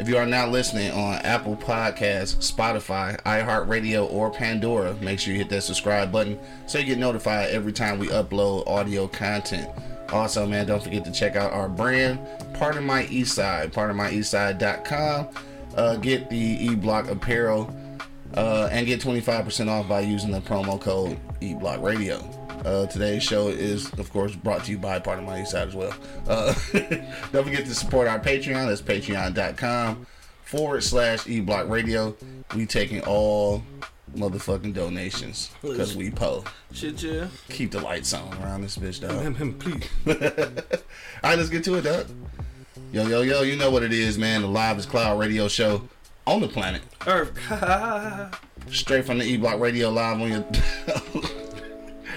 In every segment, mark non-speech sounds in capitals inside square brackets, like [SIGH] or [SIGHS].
If you are now listening on Apple Podcasts, Spotify, iHeartRadio, or Pandora, make sure you hit that subscribe button so you get notified every time we upload audio content. Also, man, don't forget to check out our brand, Pardon My East Eastside, pardonmyeastside.com. Uh, get the E Block apparel uh, and get 25% off by using the promo code eBlockRadio. Uh, today's show is, of course, brought to you by Pardon My East Side as well. Uh, [LAUGHS] don't forget to support our Patreon. That's patreon.com forward slash eBlockRadio. We taking all motherfucking donations because we po. Shit, yeah. Keep the lights on around this bitch, dog. Him, him, please. [LAUGHS] All right, let's get to it, dog. Yo, yo, yo, you know what it is, man. The Live is Cloud radio show on the planet. Earth. [LAUGHS] straight from the E Block Radio live on your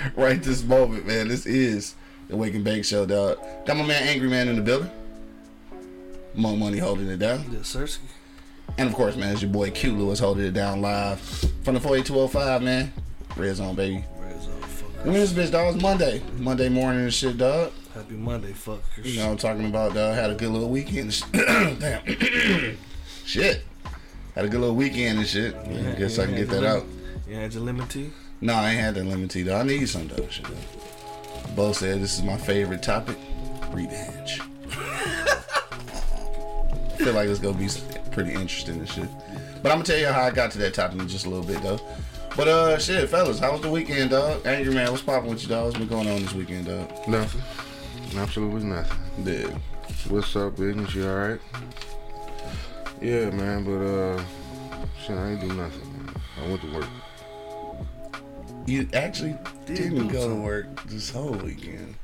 [LAUGHS] right this moment, man. This is the Wake and Bake Show, dog. Got my man Angry Man in the building. Monk Money holding it down. yeah, Sersky. And of course, man, it's your boy Q Lewis holding it down live from the 48205, man. Red Zone, baby. Where's all fuck? When this bitch, dog? It's Monday. Monday morning and shit, dog. Happy Monday, fuckers. You know what I'm talking about, dog. Had a good little weekend. [COUGHS] Damn. [COUGHS] shit. Had a good little weekend and shit. Yeah, Guess yeah, I can get yeah. that out. You had your lemon tea? No, I ain't had that lemon tea though. I need some though. Shit. Bo said this is my favorite topic. Revenge. I [LAUGHS] feel like it's gonna be pretty interesting and shit. But I'm gonna tell you how I got to that topic in just a little bit though. But uh, shit, fellas, how was the weekend, dog? Angry man, what's popping with you, dog? What's been going on this weekend, dog? Nothing. Absolutely nothing. Yeah. What's up, business? You alright? Yeah, man, but uh, shit, I ain't do nothing. Man. I went to work. You actually didn't go to work this whole weekend.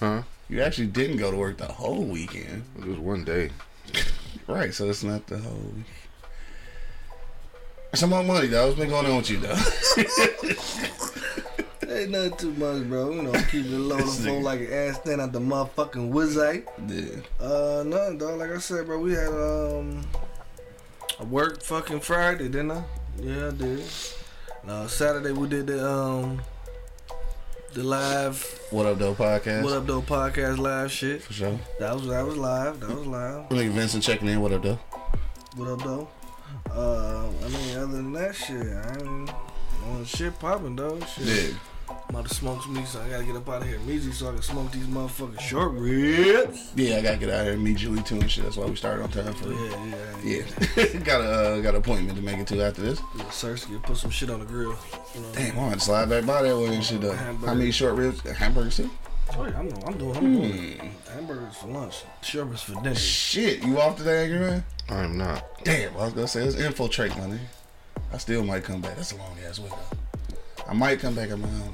Huh? You actually didn't go to work the whole weekend. It was one day. Right, so it's not the whole week. Some more money, though. What's been going on with you, though? [LAUGHS] Ain't nothing too much, bro. You know, keep it low the phone like an ass stand out the motherfucking wizard. yeah. Uh, nothing, dog. Like I said, bro, we had um a work fucking Friday, didn't I? Yeah, I did. Uh, Saturday we did the um the live What up, though, podcast? What Up Though podcast live shit. For sure. That was that was live. That was live. Nigga Vincent checking in. What up, though? What up though? Uh, I mean, other than that shit, I mean, on shit popping though. Shit. Yeah. I'm about to smoke some meat, so I gotta get up out of here immediately so I can smoke these motherfucking short ribs. Yeah, I gotta get out here immediately, too, and shit. That's why we started on time for Yeah, yeah, Yeah. [LAUGHS] got a uh, got an appointment to make it to after this. yeah. Sersky, put some shit on the grill. You know. Damn, I want to slide back by that way and shit, though. Hamburger. How many short ribs? Hamburgers, too? Oh, yeah, I'm, I'm doing, I'm doing Hmm. Hamburgers for lunch, short ribs for dinner. Shit, you off today, Angry Man? I'm not. Damn, I was gonna say, it's infiltrate, my nigga. I still might come back. That's a long ass way, though. I might come back, I don't know.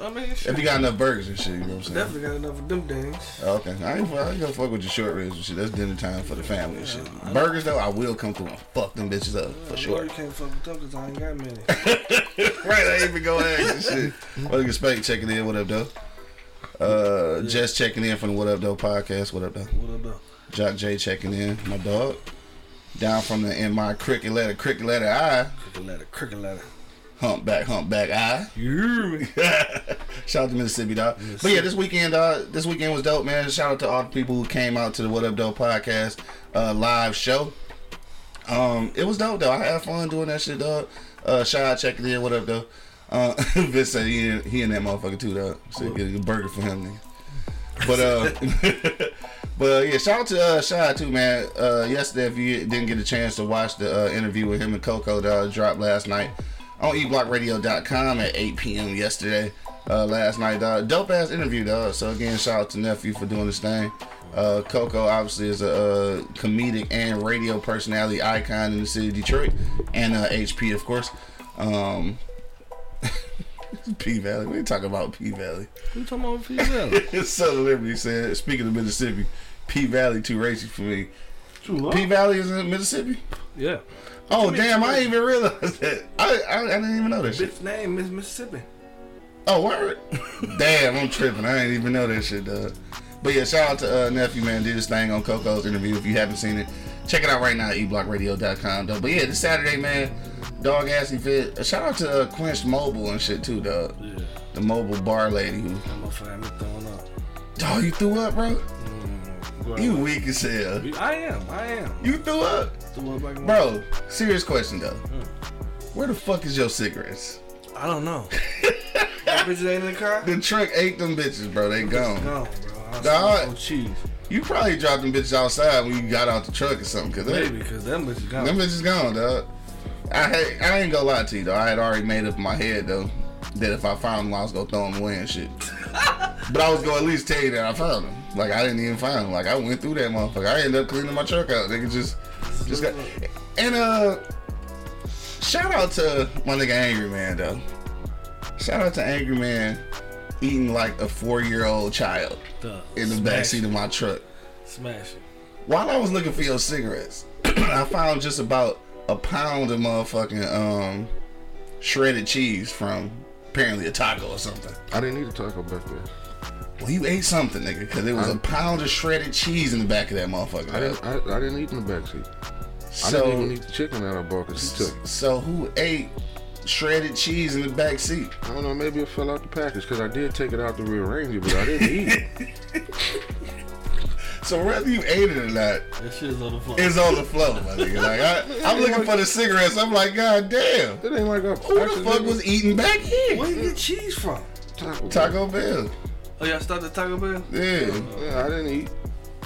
I mean, shit. If you got enough burgers and shit, you know what I'm saying? Definitely got enough of them things. Okay, I ain't, I ain't gonna fuck with your short ribs and shit. That's dinner time for the family and shit. Burgers though, I will come through and fuck them bitches up for You sure. you can't fuck with them because I ain't got many. [LAUGHS] right, I ain't even go ask and shit. What nigga Spank checking in? What up though? Uh, Jess checking in from the What Up Though podcast. What up though? what up though? Jock J checking in. My dog. Down from the in my cricket letter, cricket letter I. Cricket letter, cricket ladder. Humpback, humpback I. You. [LAUGHS] Shout out to Mississippi, dog. But yeah, this weekend, dog. This weekend was dope, man. Shout out to all the people who came out to the What Up Dope podcast uh, live show. Um, it was dope though. I had fun doing that shit, dog. Uh, shout out checking in. What up, though? Uh, [LAUGHS] Vince said he in, he in that motherfucker too, dog. So get a burger for him, nigga. But uh, [LAUGHS] but uh, yeah, shout out to uh, shout out to man. Uh, yesterday, if you didn't get a chance to watch the uh, interview with him and Coco, that dropped last night on eblockradio.com at 8 p.m. yesterday. Uh, last night, dog. Dope ass interview, dog. So again, shout out to nephew for doing this thing. Uh, Coco obviously is a, uh comedic and radio personality icon in the city of Detroit, and uh, HP, of course. Um, [LAUGHS] P Valley. We ain't talking about P Valley. You talking about P Valley? [LAUGHS] Son of Liberty said, speaking of Mississippi, P Valley too racist for me. True love. P Valley is in Mississippi. Yeah. Oh damn! I didn't even realize that. I, I I didn't even know that shit. Bitch name is Mississippi. Oh word! [LAUGHS] damn, I'm tripping. I didn't even know that shit, dog. But yeah, shout out to uh, nephew man. Did his thing on Coco's interview. If you haven't seen it, check it out right now at eblockradio.com. Though. But yeah, this Saturday, man, dog assy fit. Uh, shout out to uh, Quench Mobile and shit too, dog. Yeah. The mobile bar lady who. That motherfucker had me throwing up. Dog, you threw up, bro. You weak as hell. I am. I am. You threw up, Threw up like bro. Serious question though. Hmm. Where the fuck is your cigarettes? I don't know. [LAUGHS] that bitch ain't in the car. The truck ate them bitches, bro. They gone. Gone, bro. Dog. cheese. You probably dropped them bitches outside when you got out the truck or something, cause Maybe, because them bitches gone. them bitches gone, dog. I had, I ain't gonna lie to you though. I had already made up in my head though that if I found them, I was gonna throw them away and shit. [LAUGHS] but I was gonna at least tell you that I found them. Like I didn't even find them. Like I went through that motherfucker. I ended up cleaning my truck out. They could just, just got. And uh, shout out to my nigga Angry Man though. Shout out to Angry Man eating like a four year old child Duh. in the Smash backseat of my truck. Smash it. While I was looking for your cigarettes, [CLEARS THROAT] I found just about a pound of motherfucking um shredded cheese from apparently a taco or something. I didn't need a taco back there. Well, you ate something, nigga, because there was a pound of shredded cheese in the back of that motherfucker. I didn't. I, I didn't eat in the back backseat. I didn't even eat the chicken that I bought because he took. it. so who ate shredded cheese in the back seat? I don't know. Maybe it fell out the package because I did take it out to rearrange it, but I didn't eat it. [LAUGHS] So whether you ate it or not, That shit is on the floor. it's on the floor, my nigga. Like I, [LAUGHS] I'm looking for the cigarettes. I'm like, god damn, It ain't like I who the fuck was eating back here? Where did you get cheese from? taco? Taco Bell. Oh, y'all started Taco Bell? Yeah. Yeah, I didn't eat.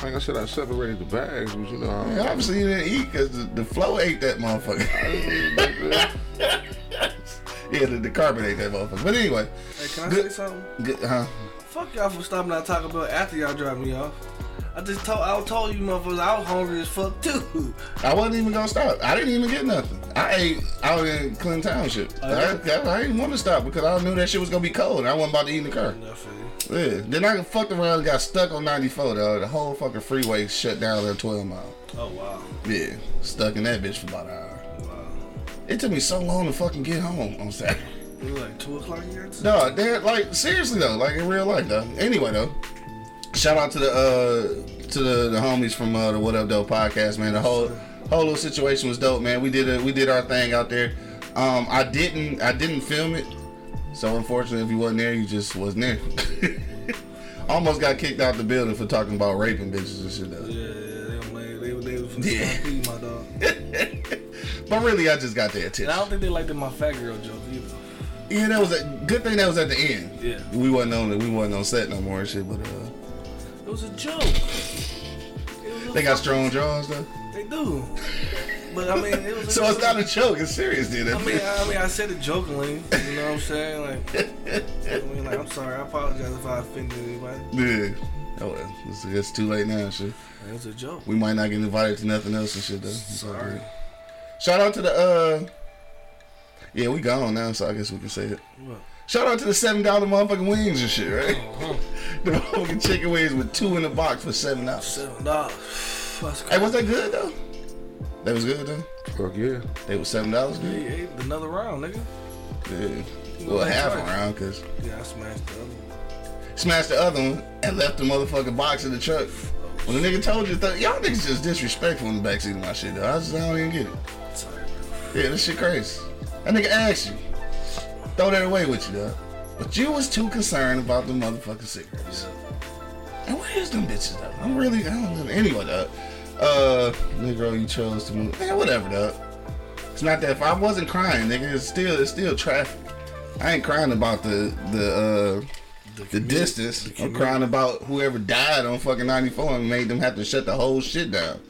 Like I said, I separated the bags, but you know, I Yeah, obviously you didn't eat because the, the flow ate that motherfucker. I didn't eat back [LAUGHS] yeah, the, the carpet ate that motherfucker. But anyway, Hey, can I Good. say something? good, huh? Fuck y'all for stopping at Taco Bell after y'all dropped me off. I just told I told you motherfuckers I was hungry as fuck too. I wasn't even gonna stop. I didn't even get nothing. I ate out in Clinton Township. Oh, I. I, I didn't want to stop because I knew that shit was gonna be cold. and I wasn't about to eat in the car. Yeah. Then I fucked around and got stuck on 94 though. The whole fucking freeway shut down at 12 mile. Oh wow. Yeah. Stuck in that bitch for about an hour. Wow. It took me so long to fucking get home on Saturday. It was like two o'clock here. No, they're like seriously though, like in real life though. Anyway though, shout out to the uh to the, the homies from uh, the What Up Doe podcast, man. The whole whole little situation was dope, man. We did a, we did our thing out there. Um, I didn't I didn't film it, so unfortunately, if you wasn't there, you just wasn't there. [LAUGHS] Almost got kicked out the building for talking about raping bitches and shit. Though. Yeah, yeah, they were they were from the Yeah. stampede, my dog. [LAUGHS] But really, I just got their And I don't think they liked my fat girl joke either. Yeah, that was a good thing. That was at the end. Yeah. We wasn't on we wasn't on set no more and shit. But uh, It was a joke. Was a they got strong jaws though. They do. But I mean, it was. [LAUGHS] A So it's not a joke. It's serious, dude. I mean, I, I mean, I said it jokingly. You know what I'm saying? Like, [LAUGHS] I mean, like, I'm sorry. I apologize if I offended anybody. Yeah. Oh well, it's, it's too late now, shit. It was a joke. We might not get invited to nothing else and shit though. Sorry. Shout out to the uh. Yeah, we gone now, so I guess we can say it. What? Shout out to the seven dollar motherfucking wings and shit, right? Uh-huh. [LAUGHS] the motherfucking chicken wings with two in the box for seven dollars. Seven dollars. That's Hey, was that good though? That was good though. Fuck yeah. They was seven dollars good. He ate another round, nigga. Yeah. Well, That's half a round because Yeah, I smashed the other one. smashed the other one and left the motherfucking box in the truck. When the nigga told you, th- y'all niggas just disrespectful in the backseat of my shit though. I just I don't even get it. Yeah, this shit crazy. That nigga asked you. Throw that away with you, though. But you was too concerned about the motherfucking cigarettes. And where's them bitches, though? I'm really, I don't know. Anyway, though. Uh, Negro, you chose to move. Man, whatever, though. It's not that if I wasn't crying, nigga, it's still, it's still traffic. I ain't crying about the, the, uh, the distance. I'm crying about whoever died on fucking 94 and made them have to shut the whole shit down.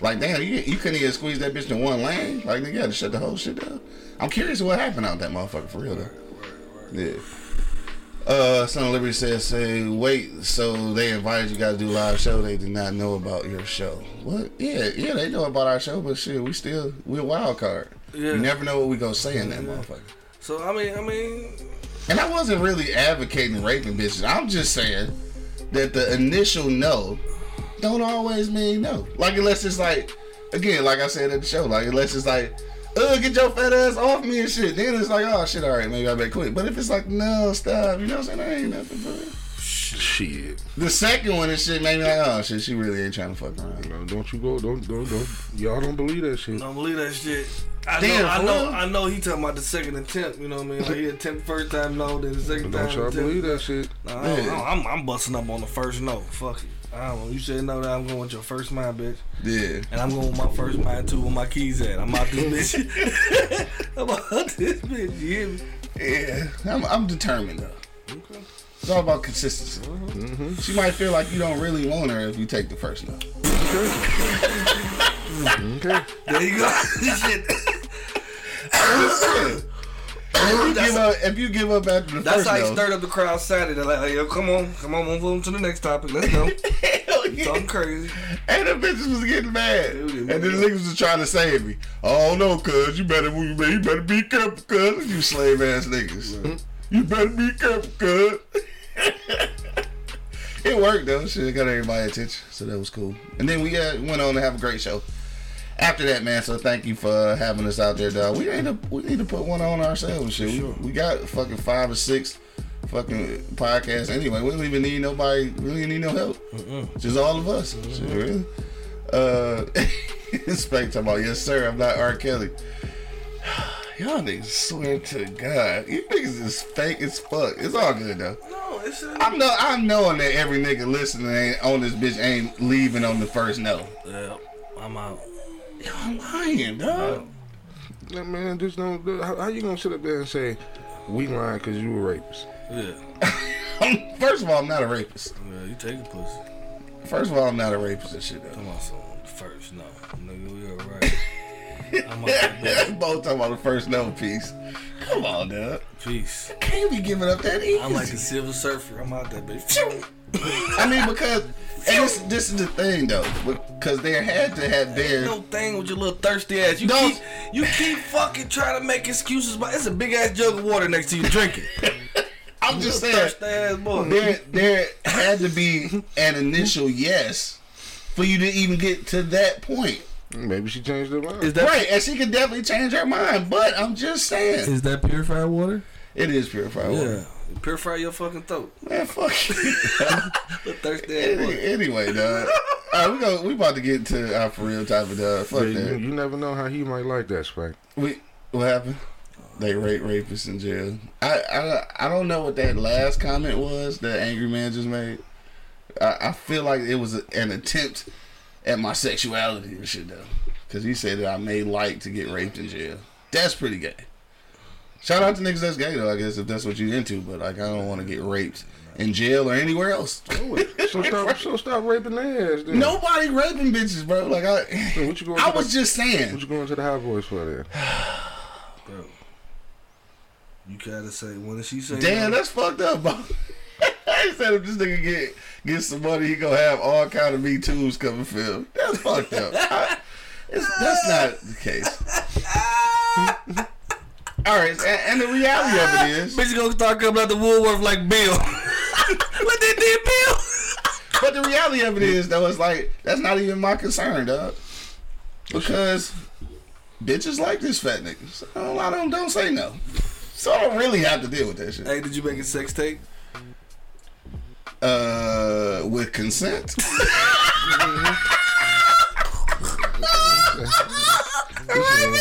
Like, damn, you, you couldn't even squeeze that bitch in one lane. Like, nigga, you had to shut the whole shit down. I'm curious what happened out that motherfucker for real, though. Yeah. Uh, Son of Liberty says, say, wait, so they invited you guys to do a live show. They did not know about your show. What? Yeah, yeah, they know about our show, but shit, we still, we a wild card. Yeah. You never know what we gonna say in that motherfucker. So I mean, I mean, And I wasn't really advocating raping bitches. I'm just saying that the initial no don't always mean no. Like unless it's like, again, like I said at the show, like unless it's like, uh, get your fat ass off me and shit. Then it's like, oh shit, all right, maybe I better quit. But if it's like, no, stop, you know what I'm saying? That ain't nothing, bro. Shit. The second one, and shit made me like, oh shit, she really ain't trying to fuck around. No, don't you go. Don't don't don't. Y'all don't believe that shit. Don't believe that shit. I Damn, know, I know. I know. He talking about the second attempt. You know what I mean? Like he attempt first time, no, then the second Don't time. y'all attempt. believe that shit? Nah, I don't, I don't, I'm, I'm busting up on the first no. Fuck it. I don't know. You said no that I'm going with your first mind, bitch. Yeah. And I'm going with my first mind too, where my keys at. I'm out this bitch. [LAUGHS] I'm out this bitch. You hear me? Yeah, I'm, I'm determined though. Okay. It's all about consistency. Mm-hmm. She might feel like you don't really want her if you take the first no. [LAUGHS] Okay. There you go. [LAUGHS] shit. If you give up, if you give up after the That's first how he no, stirred up the crowd Saturday. They're like, yo, come on, come on, move on to the next topic. Let's go. [LAUGHS] yeah. Talking crazy. And the bitches was getting mad. They And then the niggas was trying to save me. Oh no, cuz you better you better, you better be careful, cuz you slave ass niggas. You better be careful, cuz. [LAUGHS] it worked though. Shit got everybody attention. So that was cool. And then we uh, went on to have a great show. After that, man, so thank you for having us out there, dog. We need to we need to put one on ourselves. Shit, we, we got fucking five or six fucking podcasts anyway. We don't even need nobody. We don't even need no help. Just all of us. Shit, really. Uh, [LAUGHS] talking about yes, sir. I'm not R. Kelly. [SIGHS] Y'all niggas swear to God, you niggas is fake as fuck. It's all good though. No, it's a, I'm know I'm knowing that every nigga listening ain't, on this bitch ain't leaving on the first no. yeah, I'm out. Y'all lying, dog. Man, just don't. How, how you gonna sit up there and say we lying because you a rapist? Yeah, [LAUGHS] First of all, I'm not a rapist. yeah, you take a pussy. First of all, I'm not a rapist and shit though. Come on, son. First, no, nigga, we alright. [LAUGHS] I'm out that bitch. Both talking about the first no piece. Come on, dog. Peace. Can't be giving up that easy. I'm like a silver surfer. I'm out that bitch. [LAUGHS] I mean, because and this this is the thing though, because there had to have been. no thing with your little thirsty ass. You No. keep you keep fucking trying to make excuses, but it's a big ass jug of water next to you drinking. [LAUGHS] I'm just saying, thirsty ass boy. there there had to be an initial yes for you to even get to that point. Maybe she changed her mind. Is that Right, and she could definitely change her mind, but I'm just saying is that purified water? it is purified water. Yeah, purify your fucking throat. Man, fuck you. [LAUGHS] Little thirsty Any- anyway, dog. All right, we go. We about to get to our for real topic, dog. Fuck Yeah, you, that. you never know how he might like that, Spike. We what happened? They rape rapists in jail. I, I I don't know what that last comment was that angry man just made. I, I feel like it was a, an attempt at my sexuality and shit though, because he said that I may like to get raped in jail. That's pretty gay. Shout out to niggas that's gay though. I guess if that's what you into, but like I don't want to get raped in jail or anywhere else. So [LAUGHS] stop, so stop raping their ass. Then. Nobody raping bitches, bro. Like I, So what you [LAUGHS] going? I was the, just saying. What you going to the high voice for then? [SIGHS] Bro. You gotta say when did she say Damn, no? that's fucked up, bro. [LAUGHS] I said if this nigga get get some money, he gonna have all kind of Me Too's coming film. That's fucked up. I- it's, that's not the case. All right, and, and the reality of it [LAUGHS] is, Bitch gonna start coming out the Woolworth like Bill. [LAUGHS] what they did, Bill? but the reality of it is, though, it's like that's not even my concern, dog. Because bitches like this fat nigga. So a lot of them don't say no. So I don't really have to deal with that shit. Hey, did you make a sex tape? Uh, with consent.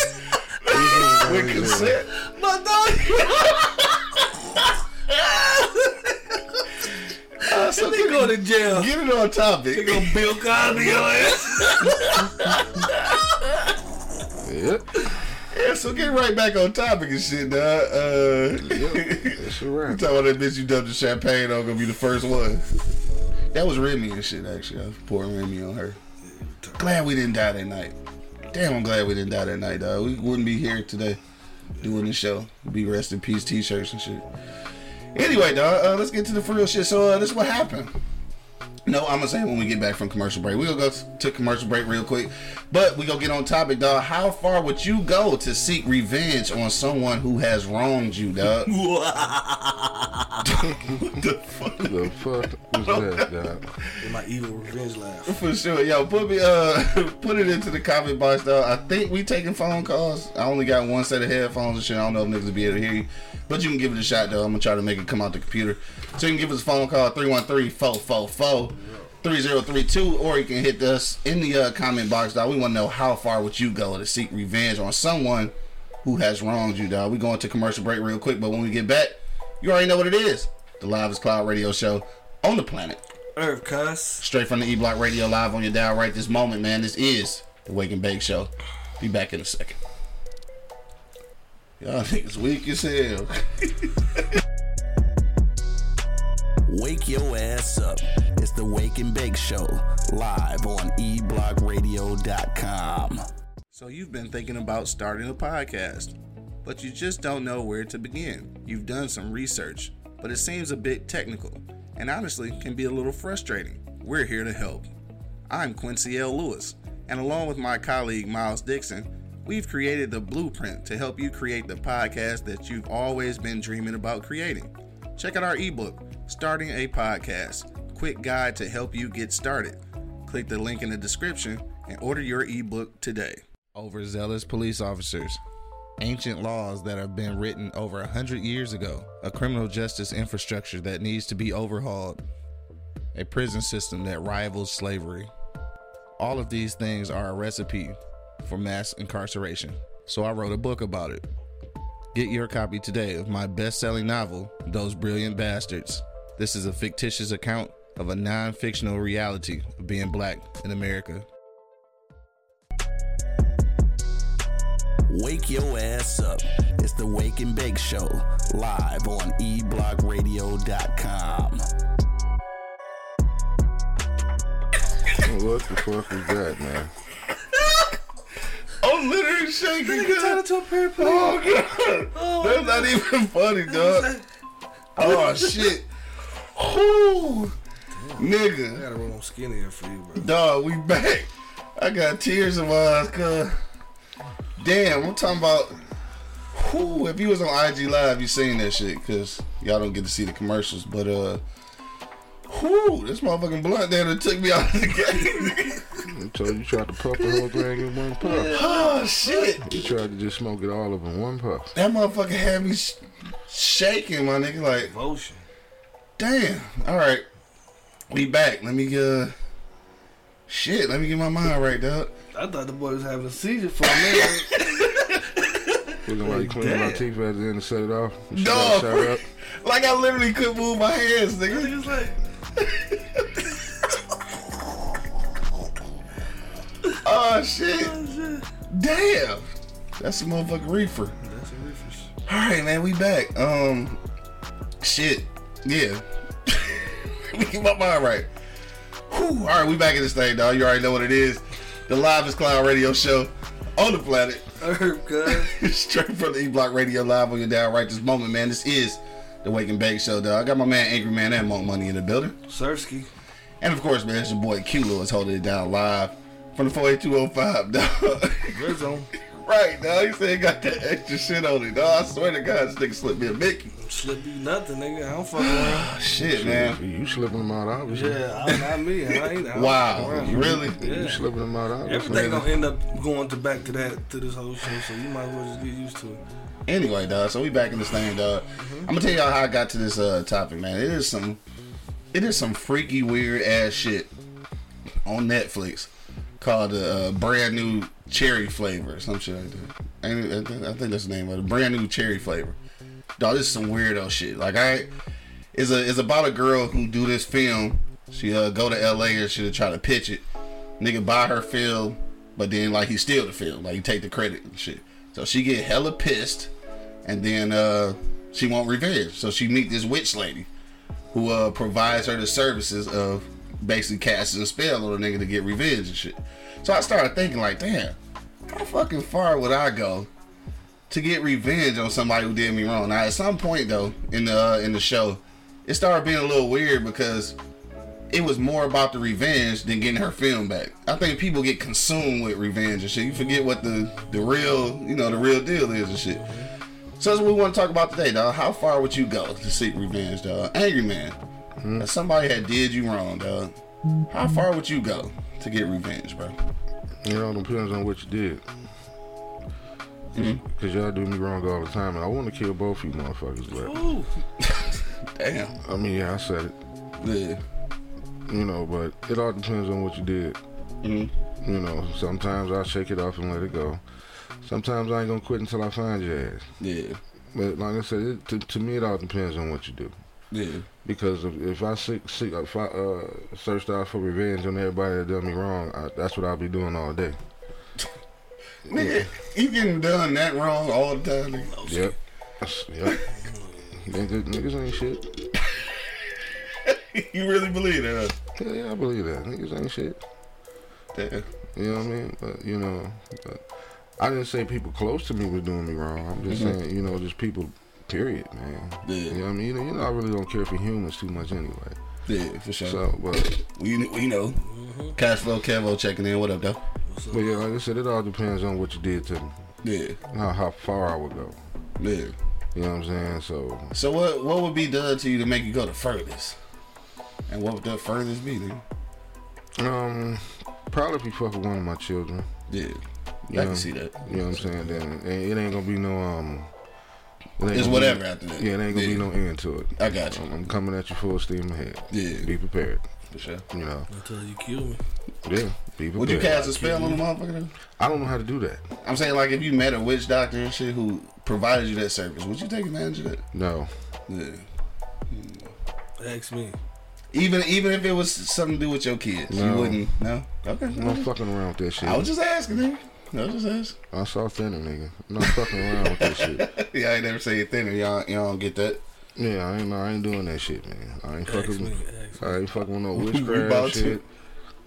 [LAUGHS] with consent. But dog. Uh, so They go to jail. get it on topic. They gonna Bill Cosby your ass. [LAUGHS] Yep. Yeah, so get right back on topic and shit, dog. Uh, [LAUGHS] That's a you wrap. talking about that bitch you dumped the champagne on gonna be the first one. That was Remy and shit, actually. I was pouring Remy on her. Glad we didn't die that night. Damn, I'm glad we didn't die that night, dog. We wouldn't be here today doing the show. Be rest in peace t-shirts and shit. Anyway, dog, uh, let's get to the for real shit. So, uh, this is what happened. No, I'm gonna say when we get back from commercial break. We're gonna go to commercial break real quick. But we gonna get on topic, dog. How far would you go to seek revenge on someone who has wronged you, dog? [LAUGHS] what the fuck? The fuck was that, dog? With my evil revenge laugh. For sure, yo, put me, uh, [LAUGHS] put it into the comment box, though. I think we taking phone calls. I only got one set of headphones and shit. I don't know if niggas will be able to hear you, but you can give it a shot, though. I'm gonna try to make it come out the computer. So you can give us a phone call 313-444-3032, or you can hit us in the uh, comment box, dog. We want to know how far would you go to seek revenge on someone who has wronged you, dog. We going to commercial break real quick, but when we get back, you already know what it is. The Live is Cloud Radio Show on the planet. Earth, cuss. Straight from the E Block Radio live on your dial right this moment, man. This is the Wake and Bake Show. Be back in a second. Y'all niggas weak as hell. [LAUGHS] Wake your ass up. It's the Wake and Bake Show, live on eblockradio.com. So you've been thinking about starting a podcast, but you just don't know where to begin. You've done some research, but it seems a bit technical and honestly can be a little frustrating. We're here to help. I'm Quincy L. Lewis, and along with my colleague Miles Dixon, we've created the blueprint to help you create the podcast that you've always been dreaming about creating. Check out our ebook, Starting a Podcast Quick Guide to Help You Get Started. Click the link in the description and order your ebook today. Overzealous police officers. Ancient laws that have been written over a hundred years ago, a criminal justice infrastructure that needs to be overhauled, a prison system that rivals slavery. All of these things are a recipe for mass incarceration. So I wrote a book about it. Get your copy today of my best selling novel, Those Brilliant Bastards. This is a fictitious account of a non fictional reality of being black in America. Wake your ass up. It's the Wake and Bake Show, live on eblockradio.com. What the fuck was that, man? I'm literally shaking. Nigga turned into a paraplegic. Oh god, oh, that's not even funny, dog. Oh shit. Whoo, Nigga. I gotta roll on skinnier for you, bro. dog, we back. I got tears in my eyes, cuz. Damn, I'm talking about. Whoo, if you was on IG Live, you seen that shit, cause y'all don't get to see the commercials, but uh. Whoo, this motherfucking blunt there that took me out of the game. I told you, you tried to puff the whole thing in one puff. oh [LAUGHS] shit. You tried to just smoke it all up in one puff. That motherfucker had me sh- shaking, my nigga. Like, Devotion. Damn. All right, we back. Let me uh, shit. Let me get my mind right, dog. I thought the boy was having a seizure for a minute. [LAUGHS] Looking like you cleaned my teeth at the end and set it off. You Dog, up, shut up. like I literally couldn't move my hands, nigga. Niggas like, [LAUGHS] Oh shit. Damn. That's a motherfucking reefer. that's a reefers. All right, man. We back. Um, shit. Yeah. [LAUGHS] Get my mind right. Whew. All right, we back in this thing, dog. You already know what it is. The Live is Cloud Radio Show on the planet. [LAUGHS] Straight from the E Block Radio Live on your dial right this moment, man. This is the Wake and Bake Show, dog. I got my man Angry Man and Monk Money in the building. Sersky. And of course, man, it's your boy Q Lewis holding it down live from the 48205, dog. Red zone. [LAUGHS] right, dog. He said he got that extra shit on it, dog. I swear to God, this nigga slipped me a Mickey. Slip you nothing, nigga. I don't fuck around. [SIGHS] Shit, man. You slipping them out, obviously. Yeah, I, not me. I ain't. I Wow, fuck around. really? Yeah. You slipping them out, obviously. Everything gonna end up going to back to that to this whole show, so you might as well just get used to it. Anyway, dog. So we back in this thing, dog. I'm gonna tell y'all how I got to this uh, topic, man. It is some, it is some freaky, weird ass shit on Netflix called a uh, brand new cherry flavor, or some shit like that. I think- I think that's the name of it. Brand new cherry flavor. Dog, this is some weirdo shit. Like I, is a is about a girl who do this film. She uh go to L.A. and she try to pitch it. Nigga buy her film, but then like he steal the film, like he take the credit and shit. So she get hella pissed, and then uh she want revenge. So she meet this witch lady, who uh provides her the services of basically casting a spell on a nigga to get revenge and shit. So I started thinking like, damn, how fucking far would I go to get revenge on somebody who did me wrong? Now at some point though in the uh, in the show, it started being a little weird because it was more about the revenge than getting her film back. I think people get consumed with revenge and shit. You forget what the the real, you know, the real deal is and shit. So that's what we want to talk about today, dog. How far would you go to seek revenge, dog? Angry man. If somebody had did you wrong, dog. How far would you go to get revenge, bro? You know, it depends on what you did. Cause y'all do me wrong all the time, and I want to kill both of you motherfuckers. But. [LAUGHS] Damn. I mean, yeah, I said it. Yeah. You know, but it all depends on what you did. Mhm. You know, sometimes I shake it off and let it go. Sometimes I ain't gonna quit until I find your ass. Yeah. But like I said, it, to, to me, it all depends on what you do. Yeah. Because if, if I seek, seek if I uh, searched out for revenge on everybody that done me wrong, I, that's what I'll be doing all day. [LAUGHS] Nigga, you getting done that wrong all the time, nigga. Yep. That's- Yep. Niggas, niggas ain't shit. [LAUGHS] you really believe that? Hell yeah, I believe that. Niggas ain't shit. huh? Damn. You know what I mean? But you know, but I didn't say people close to me was doing me wrong. I'm just Mhm. saying, you know, just people. Period, man. Yeah. You know what I mean? You know, I really don't care for humans too much anyway. Yeah, for sure. So, but we, we know. Cash flow Kevo checking in. What up, though? but yeah, like I said, it all depends on what you did to me, Yeah. how how far I would go. Yeah. You know what I'm saying? So So what what would be done to you to make you go the furthest? And what would the furthest be, nigga? Um, probably if you fuck with one of my children. Yeah. You I know, can see that. You know what I'm saying? Then it it ain't gonna be no um. It ain't It's whatever Be, after that. yeah, it ain't gonna Yeah. be no end to it. I got you. I'm, I'm coming at you full steam ahead. Yeah. Be prepared. For sure. You know. Until you kill me. Yeah. Be prepared. Would you cast a spell on the motherfucker? I don't know how to do that. I'm saying like if you met a witch doctor and shit who provided you that service, would you take advantage of that? No. Yeah. Hmm. Ask me. Even even if it was something to do with your kids, you wouldn't. No. Okay. I'm not fucking around with that shit. I was just asking, nigga. I was just asking. I saw thinner nigga. I'm not fucking around with that shit. [LAUGHS] yeah, I ain't never say it thinner. Y'all, y'all don't get that. Yeah, I ain't I ain't doing that shit, man. I ain't fucking. me. Ask. I ain't fucking with no [LAUGHS] witchcraft about to. shit.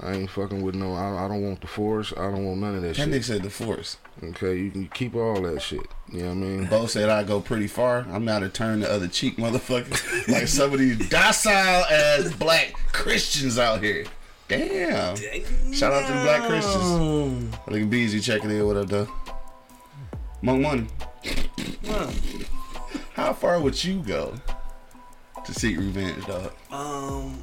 I ain't fucking with no. I, I don't want the force. I don't want none of that That nigga shit. said the force. Okay, you can keep all that shit. You know what I mean? Bo said I go pretty far. I'm not a turn the other cheek, motherfucker. [LAUGHS] like some of these docile ass black Christians out here. Damn. Shout out to the black Christians. Look at Beezy checking in. What up, though? Monk Money. Huh. How far would you go to seek revenge, dog? Um,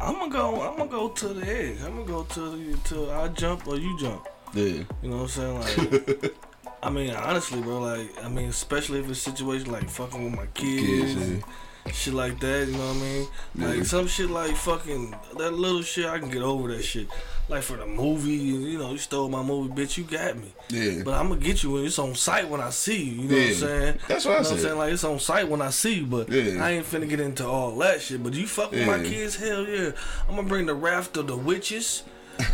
I'm gonna go. I'm gonna go to the edge. I'm gonna go to the to I jump or you jump. Yeah. You know what I'm saying? Like, [LAUGHS] I mean, honestly, bro. Like, I mean, especially if it's a situation like fucking with my kids, Kids, and shit like that. You know what I mean? Like Yeah. some shit like fucking that little shit. I can get over that shit. Like for the movie, you know, you stole my movie, bitch. You got me. Yeah. But I'm gonna get you when it's on site when I see you. You know what I'm saying? That's what I you know said. I'm saying? Like it's on site when I see you, but Yeah. I ain't finna get into all that shit. But you fuck with my kids, hell yeah. I'm gonna bring the raft of the witches,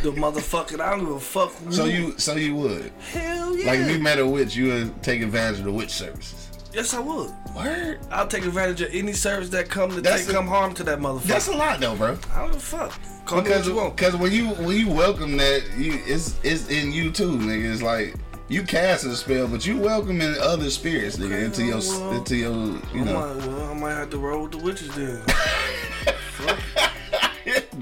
the [LAUGHS] motherfucking I don't give a fuck. Who. So you, so you would, hell yeah. like, if you met a witch, you would take advantage of the witch services. Yes, I would. Word. I'll take advantage of any service that come to That's take a- come harm to that motherfucker. That's a lot, though, bro. I don't give a fuck. Call Because you want. because when you when you welcome that, you it's it's in you too, nigga. It's like you cast a spell, but you welcoming other spirits, nigga, Okay, into your well, into your you I know. might, well, I might have to roll with the witches then. [LAUGHS] fuck.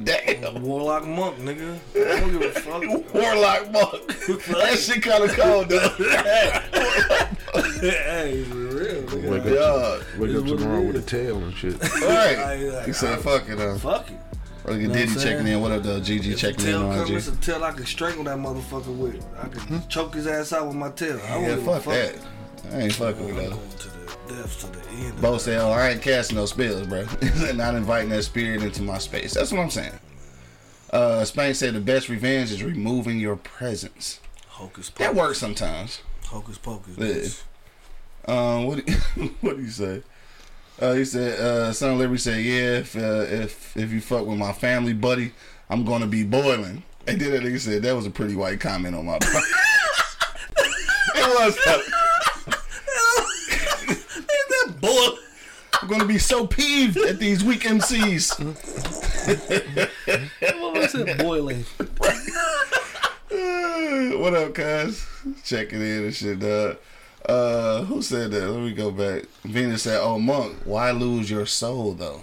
Damn. Warlock monk, nigga. I don't give a fuck. [LAUGHS] Warlock monk. [LAUGHS] that shit kind of cold, though. Hey, for real, nigga. Wake up, Yeah. wake up It's what tomorrow with a tail and shit. [LAUGHS] All right. I- I- He said, I- "Fuck it." Uh, Fuck it. look at know what Diddy I'm checking in. What up, though? GG If checking in tail on come, IG. it's a tail I can strangle that motherfucker with. I can choke his ass out with my tail. I Hmm? Yeah, don't give a fuck that. I ain't fucking with that. going to the depths to the end. Bo of said, oh, I ain't casting no spells, bro. [LAUGHS] Not inviting that spirit into my space. That's what I'm saying. Uh, Spain said the best revenge is removing your presence. Hocus pocus. That works sometimes. Hocus pocus. Yeah. Um, what do you, [LAUGHS] what do you say? Uh, he said, uh, Son of Liberty said, yeah, if, uh, if, if you fuck with my family, buddy, I'm going to be boiling. And then that nigga said, that was a pretty white comment on my [LAUGHS] part. it was. Ain't [LAUGHS] that boy? I'm going to be so peeved at these weak MCs. What said boiling? [LAUGHS] what up, cuz? Checking in and shit, dog. Uh, who said that? Let me go back. Venus said, "Oh, monk, why lose your soul though?"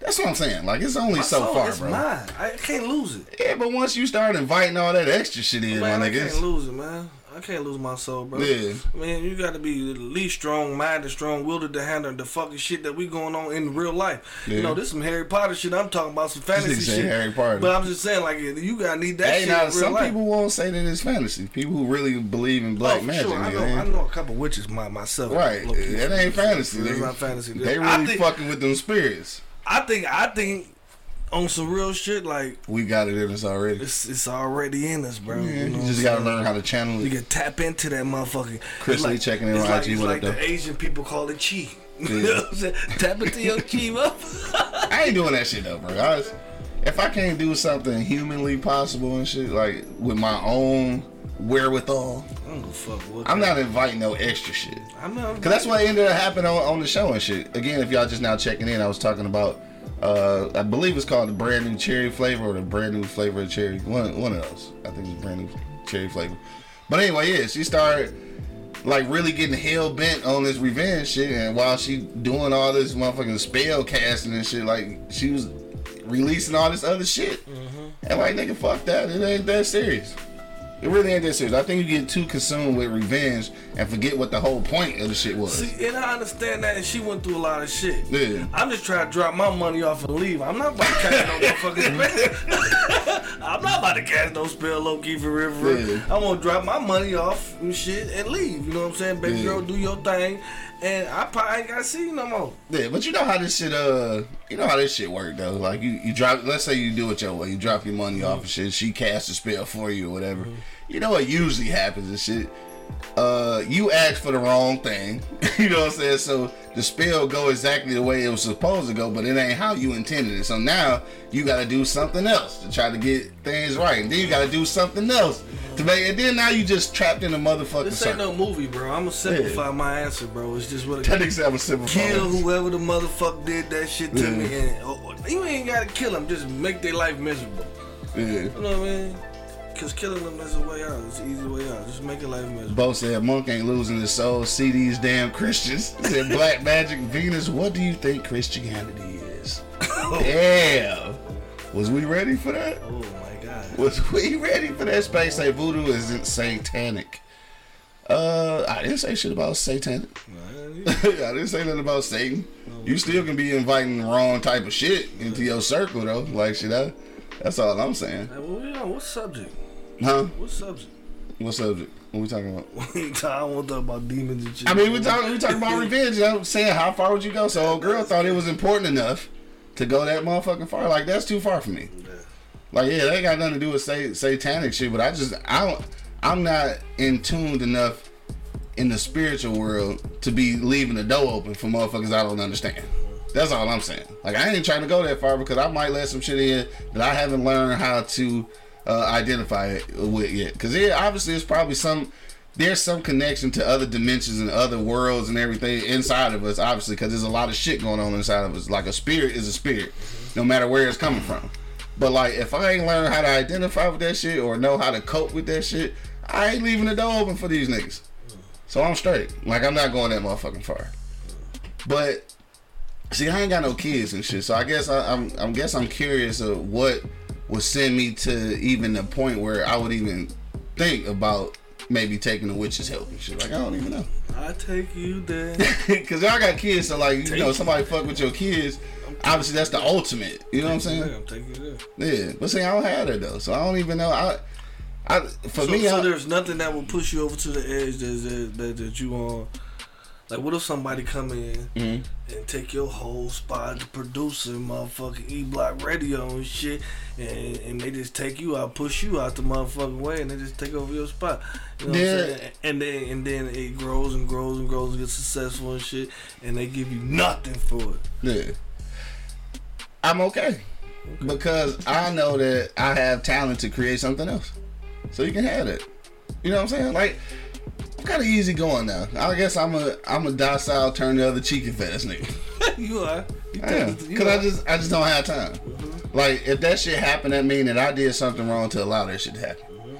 That's what I'm saying. Like it's only My so soul, far, it's bro. mine. I can't lose it. Yeah, but once you start inviting all that extra shit in, Man, my I niggas, can't lose it, man. I can't lose my soul, bro. Yeah. Man, you got to be at least strong minded, strong willed to handle the fucking shit that we going on in real life. Yeah. You know, this some Harry Potter shit. I'm talking about some fantasy shit. Harry Potter. But I'm just saying, like, you gotta need that Hey, shit now some life. people won't say that it's fantasy. People who really believe in black oh, magic, sure. I know, I know a couple witches my, myself. right? That ain't fantasy. It's not fantasy. They I really think, fucking with them spirits. I think, I think, on some real shit, like We got it in us already. it's it's already in us, bro. Yeah, you you just gotta learn how to channel it. You can tap into that motherfucker. Chris Lee checking in on like, IG, what like up, the though? Asian people call it chi. [LAUGHS] You know what I'm saying? Tap into your chi, up. [LAUGHS] I ain't doing that shit though, bro. I was- if I can't do something humanly possible and shit, like with my own wherewithal, I don't give a fuck what. I'm not inviting no extra shit. I'm not. Cause that's what ended up happening on, on the show and shit. Again, if y'all just now checking in, I was talking about, uh, I believe it's called the brand new cherry flavor or the brand new flavor of cherry. One one of those. I think it's brand new cherry flavor. But anyway, yeah, she started like really getting hell bent on this revenge shit, and while she doing all this motherfucking spell casting and shit, like she was releasing all this other shit, and like nigga, fuck that. It ain't that serious. It really ain't that serious. I think you get too consumed with revenge and forget what the whole point of the shit was. See, and I understand that, and she went through a lot of shit. Yeah. I'm just trying to drop my money off and leave. I'm not about to catch no [LAUGHS] motherfucking spell. [LAUGHS] [LAUGHS] I'm not about to cast no spell low key for real. For real. Yeah. I'm gonna drop my money off and shit and leave. You know what I'm saying? Baby Yeah. girl, do your thing, and I probably ain't gotta see you no more. Yeah, but you know how this shit uh you know how this shit work though. Like you, you drop let's say you do it your way, you drop your money off and shit, she casts a spell for you or whatever. You know what usually happens and shit. Uh you ask for the wrong thing. [LAUGHS] you know what I'm saying? So the spell go exactly the way it was supposed to go, but it ain't how you intended it. So now you gotta do something else to try to get things right. And then you gotta do something else to make and then now you just trapped in a motherfucker. This ain't circle. no movie, bro. I'm gonna simplify my answer, bro. It's just what it that nigga said I'm a simple kill whoever the motherfucker did that shit to Yeah. me. And oh, you ain't gotta kill them, just make their life miserable. Yeah. You know what I mean? Cause killing them is a way out. It's an easy way out. Just make your life miserable. Bo said Monk ain't losing his soul. See these damn Christians. He said Black Magic Venus. What do you think Christianity is? [LAUGHS] Damn. Was we ready for that? Oh my god. Was we ready for that? Space say voodoo isn't satanic. Uh, I didn't say shit about satanic. [LAUGHS] I didn't say nothing about Satan. You still can be inviting the wrong type of shit into your circle though. Like shit, that, that's all I'm saying. Hey, what, we on? what subject? Huh? What subject? What subject? What we talking about? [LAUGHS] I don't want to talk about demons and shit. I mean, we talking we talking about [LAUGHS] revenge. I'm saying how far would you go? So, old girl thought it was important enough to go that motherfucking far. Like that's too far for me. Like, yeah, that ain't got nothing to do with sa- satanic shit. But I just, I don't, I'm not in tuned enough in the spiritual world to be leaving the door open for motherfuckers I don't understand. That's all I'm saying. Like, I ain't trying to go that far because I might let some shit in that I haven't learned how to uh, identify it with yet. Because yeah, obviously, it's probably some. There's some connection to other dimensions and other worlds and everything inside of us, obviously, because there's a lot of shit going on inside of us. Like a spirit is a spirit, no matter where it's coming from. But like, if I ain't learned how to identify with that shit or know how to cope with that shit, I ain't leaving the door open for these niggas. So I'm straight. Like I'm not going that motherfucking far. But see, I ain't got no kids and shit. So I guess I, I'm, I guess I'm curious of what would send me to even the point where I would even think about maybe taking the witch's help and shit. Like I don't even know. I take you there. [LAUGHS] Cause y'all got kids, so like you know somebody fuck with your kids. Obviously, that's the ultimate. You know what I'm saying? I'm taking you there. Yeah, but see, I don't have that though, so I don't even know. I, I for So, me, so I, there's nothing that will push you over to the edge that that, that, you on. Like, what if somebody come in Mm-hmm. and take your whole spot, the producer, motherfucking E Block Radio and shit, and, and they just take you out, push you out the motherfucking way, and they just take over your spot. You know what Yeah. I'm saying? And then and then it grows and grows and grows and gets successful and shit, and they give you nothing for it. yeah, I'm okay because I know that I have talent to create something else, so you can have it. You know what I'm saying? Like. I'm kind of easy going now. I guess I'm a I'm a docile, turn the other cheek fast nigga. [LAUGHS] you are. You I am, you cause I just I just don't have time. Mm-hmm. Like if that shit happened, that mean that I did something wrong to allow that shit to happen. Mm-hmm.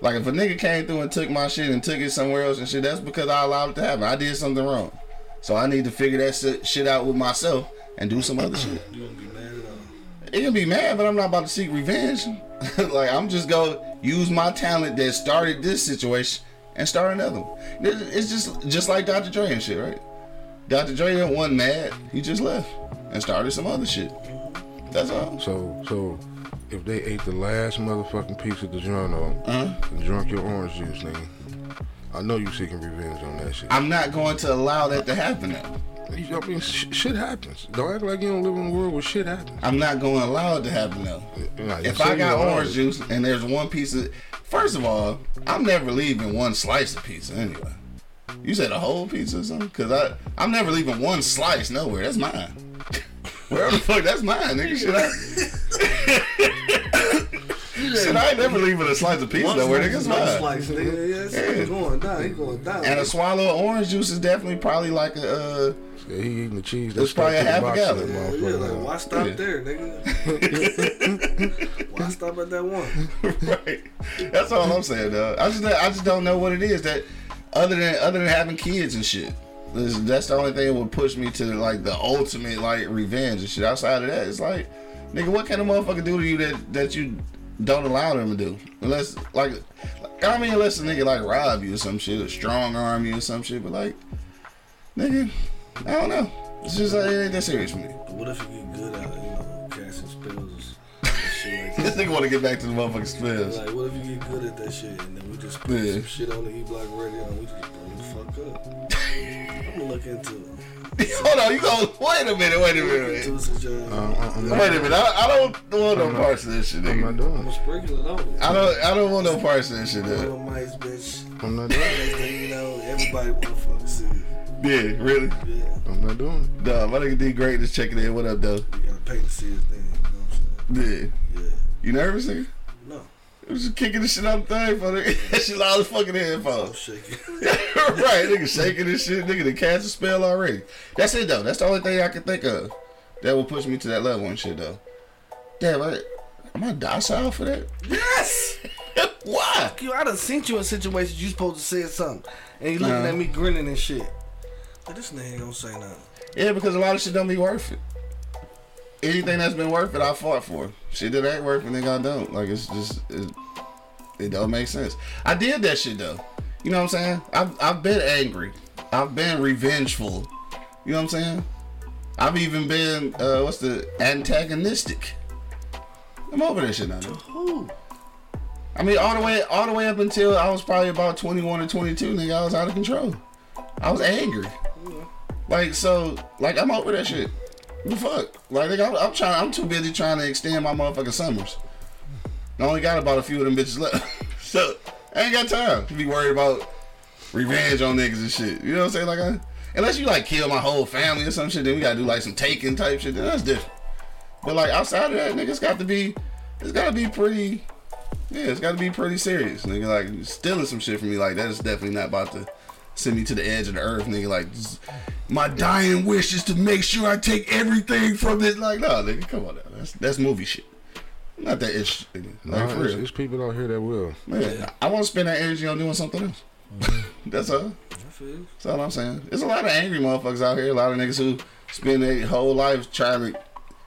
Like if a nigga came through and took my shit and took it somewhere else and shit, that's because I allowed it to happen. I did something wrong, so I need to figure that shit out with myself and do some other shit. You gonna be mad at all. It can be mad, but I'm not about to seek revenge. [LAUGHS] like I'm just gonna use my talent that started this situation and start another one. It's just just like Dr. Dre and shit, right? Dr. Dre wasn't mad. He just left and started some other shit. That's all. So, so if they ate the last motherfucking piece of DiGiorno Uh-huh. and drunk your orange juice, nigga, I know you seeking revenge on that shit. I'm not going to allow that to happen now. You- I mean, sh- shit happens. Don't act like you don't live in a world where shit happens. I'm not going to allow it to happen though. Nah, If I got orange know. juice and there's one piece of, first of all, I'm never leaving one slice of pizza anyway. You said a whole pizza or something? Cause I, I'm never leaving one slice nowhere. That's mine. [LAUGHS] Wherever the fuck, that's mine, nigga. Shit, I, [LAUGHS] shit, I ain't never leaving a slice of pizza One nowhere, nigga. It's one mine. slice, nigga. Yes, Yeah. he's going down. He's going down. And a swallow of orange juice is definitely probably like a. Uh, Yeah, he eating the cheese. That's probably a half a gallon. yeah, like, why stop Yeah. there, nigga? [LAUGHS] why stop at that one? [LAUGHS] right. That's all I'm saying, though. I just I just don't know what it is that other than other than having kids and shit. This- That's the only thing that would push me to like the ultimate like revenge and shit. Outside of that, it's like, nigga, what can a motherfucker do to you that that you don't allow them to do? Unless like, I mean, unless a nigga like rob you or some shit, or strong arm you or some shit. But like, nigga, I don't know. It's just like, it ain't that serious for me. But what if you get good at it, you know, casting spells and shit like [LAUGHS] This nigga want to get back to the motherfucking spells. Like, what if you get good at that shit and then we just put Yeah. some shit on the E Block radio and we just blow the fuck up? [LAUGHS] I'm gonna look into it. [LAUGHS] Hold on, you go. Wait a minute. Wait a minute. into it since. Uh, uh, I'm Wait a minute. I, I don't want no I'm not- parts of this shit, I'm not nigga. doing I'm gonna it. on. I don't. I don't want no parts of this shit, Little nigga. mice, bitch. I'm not doing it. Next thing you know, everybody wanna fucking see it. Yeah, really. Yeah, I'm not doing it. Duh, my nigga D great. Just checking in. What up, though? you gotta pay to see his thing. You know what I'm saying? Yeah. Yeah. You nervous, nigga? No, I was just kicking the shit out the thing, for nigga. [LAUGHS] That shit's all the fucking I'm headphones. shaking. [LAUGHS] right, nigga shaking this shit. Nigga, the cast a spell already. That's it, though. That's the only thing I can think of that will push me to that level and shit, though. Damn, I, am I docile for that? yes. [LAUGHS] Why? You, I done sent you in situations you supposed to say something, and you looking Uh-huh. at me grinning and shit. But this nigga ain't gonna say nothing. Yeah, because a lot of shit don't be worth it. Anything that's been worth it, I fought for. Shit that ain't worth it, nigga, I don't. Like it's just it, it don't make sense. I did that shit though. You know what I'm saying? I've I've been angry. I've been revengeful. You know what I'm saying? I've even been uh what's the antagonistic. I'm over that shit now. Though. Who? I mean, all the way all the way up until I was probably about 21 or 22, nigga, I was out of control. I was angry. Like so, like I'm over that shit. The fuck? Like I'm, I'm trying. I'm too busy trying to extend my motherfucking summers. I only got about a few of them bitches left, [LAUGHS] so I ain't got time to be worried about revenge on niggas and shit. You know what I'm saying? Like, I, unless you like kill my whole family or some shit, then we gotta do like some taking type shit. Then that's different. But like outside of that, nigga, it's got to be, it's gotta be pretty. Yeah, it's got to be pretty serious, nigga. Like stealing some shit from me like that is definitely not about to send me to the edge of the earth, nigga. Like my dying wish is to make sure I take everything from this. Like, no, nigga, come on now. That's that's movie shit. Not that ish, nigga. Like Nah, for there's, real. there's people out here that will. Man, I want to spend that energy on doing something else. Mm-hmm. [LAUGHS] that's all. I feel. That's all I'm saying. There's a lot of angry motherfuckers out here. A lot of niggas who spend their whole life trying to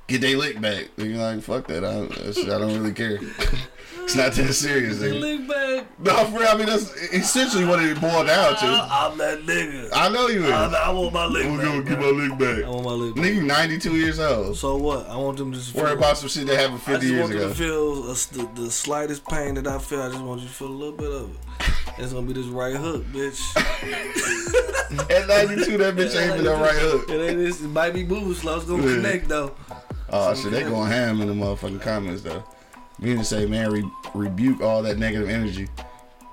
get their lick back. Nigga, like fuck that. I, I don't really care. [LAUGHS] it's not that serious, nigga. Lick back. No, for real. I mean, that's essentially what it boiled down to. I'm that nigga. I know you is. I, I want my lick back. gonna get my lick I want my lick back. Nigga, 92 years old. So what? I want them to just Worry about some shit that happened I 50 just years want them ago. to feel a, the, the slightest pain that I feel. I just want you to feel a little bit of it. It's gonna be this right hook, bitch. [LAUGHS] At 92, that bitch ain't been that right hook. It ain't this. It might be moving slow. It's gonna Yeah. connect though. Oh shit, they going ham in the motherfucking comments though. Me to say, man, re- rebuke all that negative energy.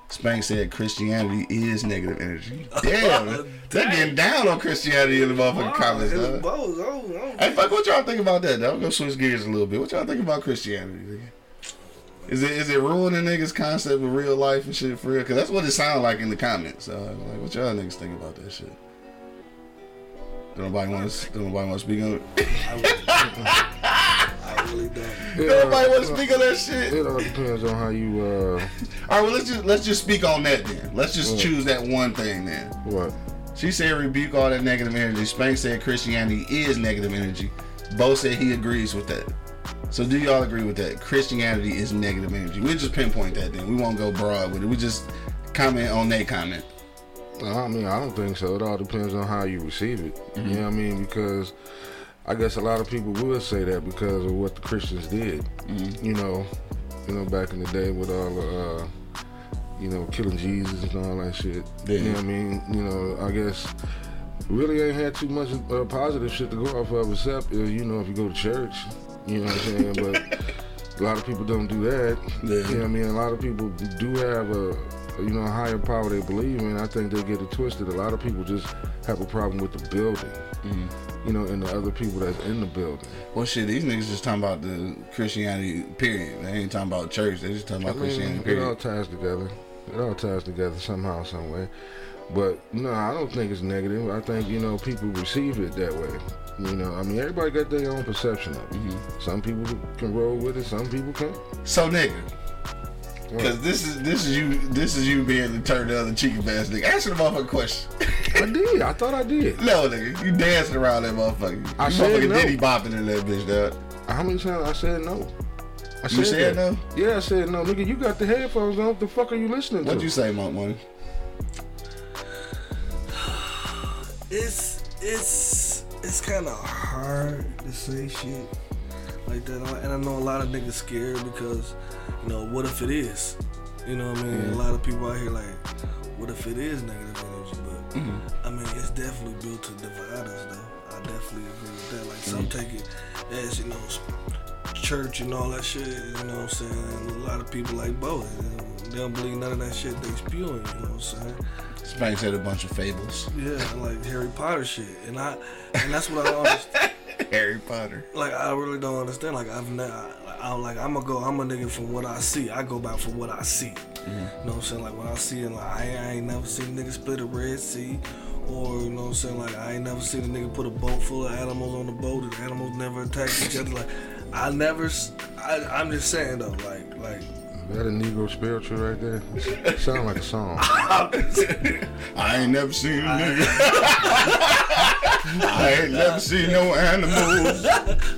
Spank said Christianity is negative energy. [LAUGHS] Damn, they're getting down on Christianity in the motherfucking comments, It's dog. both. Oh, oh. Hey, fuck, what y'all think about that? Though? I'm gonna switch gears a little bit. What y'all think about Christianity? Is it is it ruining niggas' concept of real life and shit for real? Cause that's what it sounded like in the comments. So, like, what y'all niggas think about that shit? Don't nobody want to. Don't nobody want to speak on it. I really Nobody uh, want to speak on that shit. It all depends on how you, uh, All right, well let's just let's just speak on that then. Let's just What? choose that one thing then. what? She said rebuke all that negative energy. Spank said Christianity is negative energy. Bo said he agrees with that. So do y'all agree with that? Christianity is negative energy. We just pinpoint that then. We won't go broad with it. We just comment on their comment. I mean, I don't think so. It all depends on how you receive it. You know what I mean? Because I guess a lot of people will say that because of what the Christians did. You know, you know, back in the day with all the, uh, you know, killing Jesus and all that shit. Yeah. You know what I mean? You know, I guess really ain't had too much uh, positive shit to go off of except, uh, you know, if you go to church. You know what I'm saying? but [LAUGHS] a lot of people don't do that. Yeah. You know what I mean? A lot of people do have a, you know, a higher power they believe in. I think they get it twisted. A lot of people just have a problem with the building. Mm-hmm. You know, and the other people that's in the building. Well, shit, these niggas just talking about the Christianity period. They ain't talking about church. They just talking I about mean, Christianity period. it all ties together. It all ties together somehow, some way. But no, I don't think it's negative. I think you know people receive it that way. You know, I mean, everybody got their own perception of it. Mm-hmm. Some people can roll with it. Some people can't. So, nigga, because this is this is you this is you being the turn the other cheeky ass nigga. Answer the motherfucking question. I did. I thought I did. no, nigga, you dancing around that motherfucker. I you said motherfucking no. Diddy bopping in that bitch, dog. How many times I said no? I You said that. no? Yeah, I said no. Nigga, you got the headphones on. What the fuck are you listening to? What'd you say, Monk Money? [SIGHS] It's it's it's kind of hard to say shit like that, and I know a lot of niggas scared because you know what if it is? You know what I mean? A lot of people out here like, what if it is negative energy? But I mean, it's definitely built to divide us, though. I definitely agree with that. Like some mm-hmm. take it as you know, church and all that shit. You know what I'm saying? And a lot of people like both. They don't believe none of that shit they spewing. You know what I'm saying? Spank said a bunch of fables. Yeah, like Harry Potter shit, and I, and that's what I [LAUGHS] understand. [LAUGHS] Harry Potter. Like I really don't understand. Like I've never, I, I'm like I'm gonna go. I'm a nigga from what I see. I go back from what I see. Mm-hmm. You know what I'm saying? Like when I see it, like I, ain't- I ain't never seen a nigga split a Red Sea, or you know what I'm saying? Like I ain't never seen a nigga put a boat full of animals on the boat and animals never attack each other. Like I never. I'm just saying though. Like like That a Negro spiritual right there? [LAUGHS] Sound like a song. [LAUGHS] I ain't never seen a nigga. [LAUGHS] I ain't never seen no animals.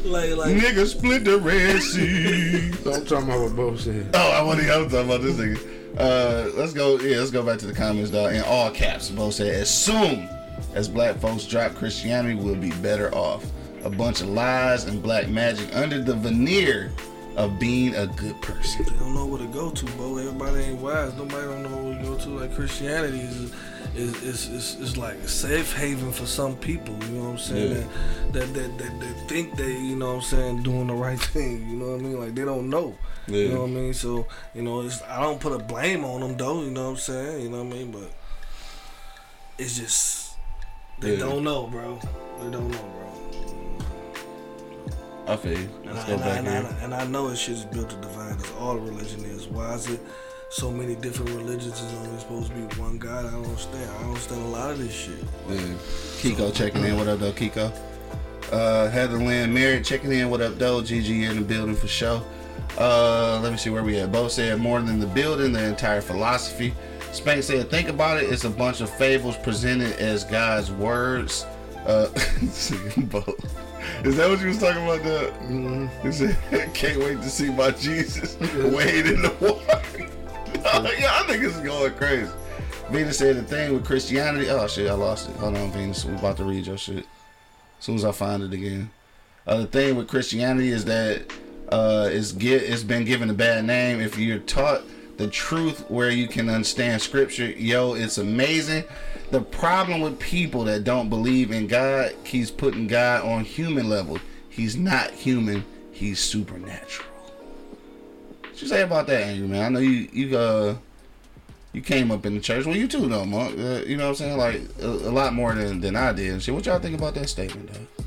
like like Nigga split the Red Sea. I'm talking about what Bo said. Oh, I want to I'm talking about this nigga. Uh, let's go. Yeah, let's go back to the comments, dog. In all caps, Bo said, as soon as black folks drop Christianity, we'll be better off. A bunch of lies and black magic under the veneer of being a good person. They don't know where to go to, bro. Everybody ain't wise. Nobody don't know where to go to. Like Christianity is is is, is, is like a safe haven for some people. You know what I'm saying? Yeah. That, that, that that that think they, you know what I'm saying, doing the right [LAUGHS] thing. You know what I mean? Like they don't know. You know what I mean? So you know, it's I don't put a blame on them though. You know what I'm saying? You know what I mean? But it's just they Yeah. don't know, bro. They don't know, bro. I feel you. And Let's I, go and, I, back and, here. I, and I know it's shit's built to divide us. All religion is. Why is it so many different religions is only supposed to be one God? I don't understand. I don't understand a lot of this shit. Yeah. Kiko checking in. What up, though, Kiko? Uh, Heather Lynn Merritt checking in. What up, though? GG in the building for show. Uh, let me see where we at. Bo said more than the building, the entire philosophy. Spank said, think about it. It's a bunch of fables presented as God's words. Uh, [LAUGHS] Bo. [LAUGHS] Is that what you was talking about? The he said, [LAUGHS] "Can't wait to see my Jesus [LAUGHS] wade in the water." yeah, I think it's going crazy. Venus said the thing with Christianity. Oh shit, I lost it. Hold on, Venus. We're about to read your shit. As soon as I find it again. Uh, the thing with Christianity is that uh, it's get it's been given a bad name. If you're taught the truth where you can understand scripture, yo, it's amazing. The problem with people that don't believe in God keeps putting God on human level. He's not human. He's supernatural. What you say about that, Angry man? I know you you uh you came up in the church. Well, you too, though, Monk. Uh, you know what I'm saying? Like a, a lot more than, than I did. and Shit, what y'all think about that statement, though?